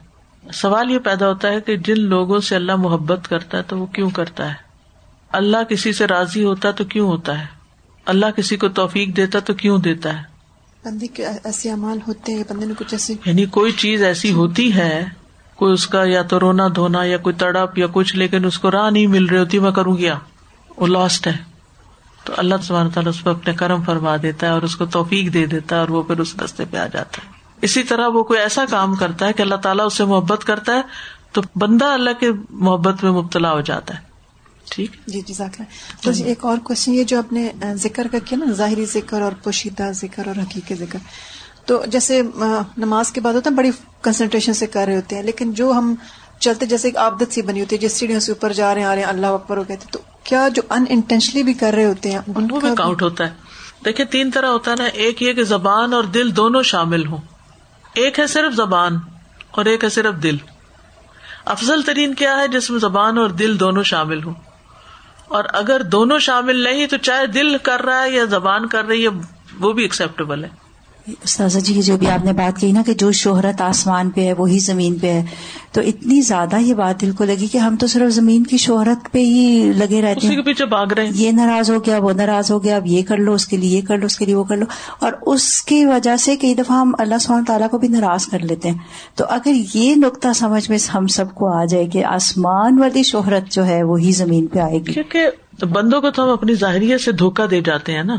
سوال یہ پیدا ہوتا ہے کہ جن لوگوں سے اللہ محبت کرتا ہے تو وہ کیوں کرتا ہے؟ اللہ کسی سے راضی ہوتا تو کیوں ہوتا ہے؟ اللہ کسی کو توفیق دیتا تو کیوں دیتا ہے؟ بندے کے ایسے امال ہوتے ہیں بندے نے کچھ ایسے یعنی کوئی چیز ایسی ہوتی ہے کوئی اس کا یا تو رونا دھونا یا کوئی تڑپ یا کچھ لیکن اس کو راہ نہیں مل رہی ہوتی میں کروں گیا وہ لاسٹ ہے۔ تو اللہ سبحانہ تعالیٰ اس پہ اپنے کرم فرما دیتا ہے اور اس کو توفیق دے دیتا ہے اور وہ پھر اس رستے پہ آ جاتا ہے۔ اسی طرح وہ کوئی ایسا کام کرتا ہے کہ اللہ تعالیٰ اس سے محبت کرتا ہے تو بندہ اللہ کے محبت میں مبتلا ہو جاتا ہے۔ ٹھیک؟ جی جی تو جی۔ ایک اور کوشچن یہ جو آپ نے ذکر کا کیا نا ظاہری ذکر اور پوشیدہ ذکر اور حقیقی ذکر۔ تو جیسے نماز کے بعد ہوتا ہے بڑی کنسنٹریشن سے کر رہے ہوتے ہیں لیکن جو ہم چلتے جیسے ایک عادت سی بنی ہوتی ہے جس سیڑھیوں سے اوپر جا رہے ہیں آ رہے ہیں اللہ اکبر وہ کہتے ہیں تو کیا جو ان انٹینشنلی بھی کر رہے ہوتے ہیں ان کا بھی کاؤنٹ ہوتا ہے۔ دیکھیں تین طرح ہوتا ہے نا ایک یہ کہ زبان اور دل دونوں شامل ہوں۔ ایک ہے صرف زبان اور ایک ہے صرف دل۔ افضل ترین کیا ہے جس میں زبان اور دل دونوں شامل ہوں؟ اور اگر دونوں شامل نہیں تو چاہے دل کر رہا ہے یا زبان کر رہی ہے، وہ بھی ایکسپٹیبل ہے۔ استاذہ جی جو بھی آپ نے بات کہی نا کہ جو شہرت آسمان پہ ہے وہی زمین پہ ہے تو اتنی زیادہ یہ بات دل کو لگی کہ ہم تو صرف زمین کی شہرت پہ ہی لگے رہتے ہیں۔ پیچھے بھاگ رہے ہیں۔ یہ ناراض ہو گیا وہ ناراض ہو گیا اب یہ کر لو اس کے لیے یہ کر لو اس کے لیے وہ کر لو۔ اور اس کی وجہ سے کئی دفعہ ہم اللہ سبحانہ تعالیٰ کو بھی ناراض کر لیتے ہیں۔ تو اگر یہ نقطہ سمجھ میں ہم سب کو آ جائے کہ آسمان والی شہرت جو ہے وہی زمین پہ آئے گی۔ کیونکہ بندوں کو تو ہم اپنی ظاہریت سے دھوکا دے جاتے ہیں نا۔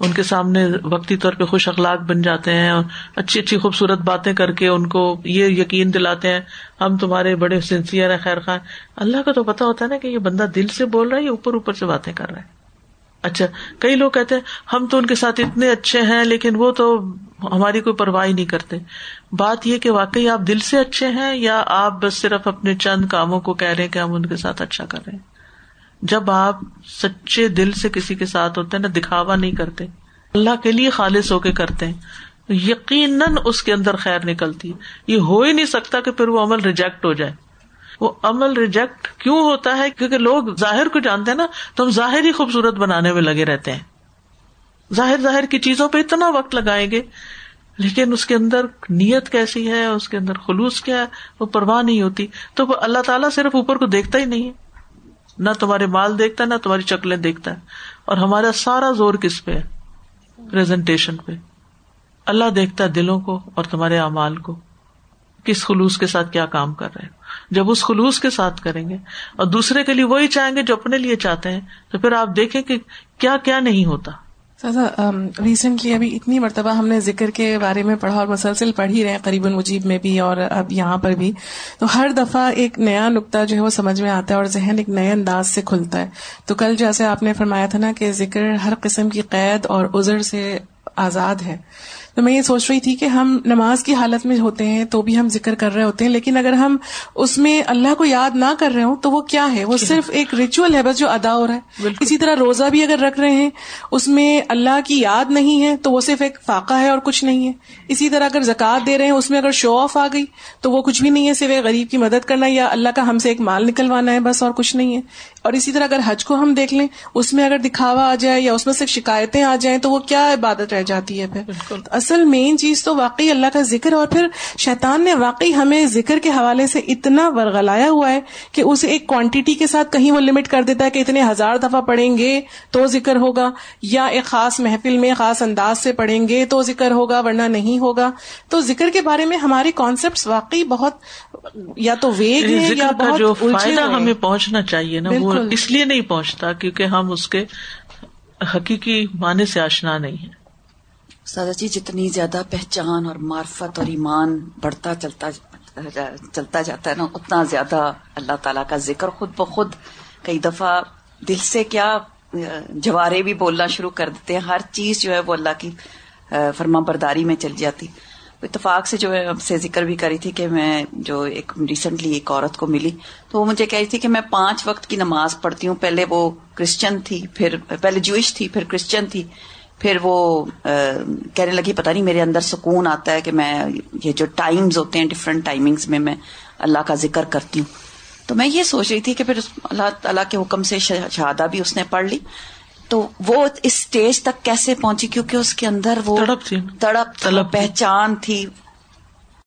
ان کے سامنے وقتی طور پہ خوش اخلاق بن جاتے ہیں اور اچھی اچھی خوبصورت باتیں کر کے ان کو یہ یقین دلاتے ہیں، ہم تمہارے بڑے سنسیئر ہیں، خیر خواہ۔ اللہ کا تو پتا ہوتا ہے نا کہ یہ بندہ دل سے بول رہا ہے یا اوپر اوپر سے باتیں کر رہا ہے۔ اچھا کئی لوگ کہتے ہیں، ہم تو ان کے ساتھ اتنے اچھے ہیں، لیکن وہ تو ہماری کوئی پرواہ نہیں کرتے۔ بات یہ کہ واقعی آپ دل سے اچھے ہیں یا آپ بس صرف اپنے چند کاموں کو کہہ رہے ہیں کہ ہم ان کے ساتھ اچھا کر رہے ہیں؟ جب آپ سچے دل سے کسی کے ساتھ ہوتے ہیں نا دکھاوا نہیں کرتے۔ اللہ کے لیے خالص ہو کے کرتے ہیں۔ یقیناً اس کے اندر خیر نکلتی ہے۔ یہ ہو ہی نہیں سکتا کہ پھر وہ عمل ریجیکٹ ہو جائے۔ وہ عمل ریجیکٹ کیوں ہوتا ہے؟ کیونکہ لوگ ظاہر کو جانتے ہیں نا، تو ہم ظاہر ہی خوبصورت بنانے میں لگے رہتے ہیں۔ ظاہر ظاہر کی چیزوں پہ اتنا وقت لگائیں گے۔ لیکن اس کے اندر نیت کیسی ہے؟ اس کے اندر خلوص کیا ہے؟ وہ پرواہ نہیں ہوتی۔ تو وہ اللہ تعالیٰ صرف اوپر کو دیکھتا ہی نہیں ہے۔ نہ تمہارے مال دیکھتا ہے، نہ تمہاری چکلیں دیکھتا ہے۔ اور ہمارا سارا زور کس پہ ہے؟ پریزنٹیشن پہ۔ اللہ دیکھتا ہے دلوں کو اور تمہارے اعمال کو۔ کس خلوص کے ساتھ کیا کام کر رہے ہیں؟ جب اس خلوص کے ساتھ کریں گے اور دوسرے کے لیے وہی چاہیں گے جو اپنے لیے چاہتے ہیں، تو پھر آپ دیکھیں کہ کیا کیا نہیں ہوتا۔ ریسنٹلی ابھی اتنی مرتبہ ہم نے ذکر کے بارے میں پڑھا اور مسلسل پڑھ ہی رہے ہیں، قریب المجیب میں بھی اور اب یہاں پر بھی۔ تو ہر دفعہ ایک نیا نقطہ جو ہے وہ سمجھ میں آتا ہے اور ذہن ایک نئے انداز سے کھلتا ہے۔ تو کل جیسے آپ نے فرمایا تھا نا کہ ذکر ہر قسم کی قید اور عذر سے آزاد ہے۔ تو میں یہ سوچ رہی تھی کہ ہم نماز کی حالت میں ہوتے ہیں تو بھی ہم ذکر کر رہے ہوتے ہیں لیکن اگر ہم اس میں اللہ کو یاد نہ کر رہے ہوں تو وہ کیا ہے؟ وہ صرف ایک ریچول ہے بس جو ادا ہو رہا ہے۔ اسی طرح روزہ بھی اگر رکھ رہے ہیں اس میں اللہ کی یاد نہیں ہے تو وہ صرف ایک فاقہ ہے اور کچھ نہیں ہے۔ اسی طرح اگر زکوٰۃ دے رہے ہیں اس میں اگر شو آف آ گئی تو وہ کچھ بھی نہیں ہے صرف غریب کی مدد کرنا یا اللہ کا ہم سے ایک مال نکلوانا ہے بس اور کچھ نہیں ہے۔ اور اسی طرح اگر حج کو ہم دیکھ لیں اس میں اگر دکھاوا آ جائے یا اس میں سے شکایتیں آ جائیں تو وہ کیا عبادت رہ جاتی ہے پھر؟ اصل مین چیز تو واقعی اللہ کا ذکر اور پھر شیطان نے واقعی ہمیں ذکر کے حوالے سے اتنا ورگلایا ہوا ہے کہ اسے ایک کوانٹٹی کے ساتھ کہیں وہ لمٹ کر دیتا ہے کہ اتنے ہزار دفعہ پڑھیں گے تو ذکر ہوگا یا ایک خاص محفل میں خاص انداز سے پڑھیں گے تو ذکر ہوگا ورنہ نہیں ہوگا۔ تو ذکر کے بارے میں ہمارے کانسیپٹ واقعی بہت یا تو ویگ ہیں یا بہت جو فائدہ۔ ہمیں پہنچنا چاہیے نا وہ بالکل۔ اس لیے نہیں پہنچتا کیونکہ ہم اس کے حقیقی معنی سے آشنا نہیں ہے سادا جی جتنی زیادہ پہچان اور معرفت اور ایمان بڑھتا چلتا چلتا جاتا ہے نا اتنا زیادہ اللہ تعالیٰ کا ذکر خود بخود کئی دفعہ دل سے کیا جوارے بھی بولنا شروع کر دیتے ہیں۔ ہر چیز جو ہے وہ اللہ کی فرما برداری میں چل جاتی۔ اتفاق سے جو ہے سے ذکر بھی کری تھی کہ میں جو ایک ریسنٹلی ایک عورت کو ملی، تو وہ مجھے کہہ رہی تھی کہ میں پانچ وقت کی نماز پڑھتی ہوں۔ پہلے وہ کرسچن تھی، پھر پہلے جوئش تھی، پھر کرسچن تھی، پھر وہ کہنے لگی پتا نہیں، میرے اندر سکون آتا ہے کہ میں یہ جو ٹائمز ہوتے ہیں ڈفرینٹ ٹائمنگز میں میں اللہ کا ذکر کرتی ہوں۔ تو میں یہ سوچ رہی تھی کہ پھر اللہ تعالیٰ کے حکم سے شہادہ بھی اس نے پڑھ لی۔ تو وہ اس اسٹیج تک کیسے پہنچی کیونکہ اس کے اندر وہ تڑپ تھی۔ تڑپ۔ پہچان تھی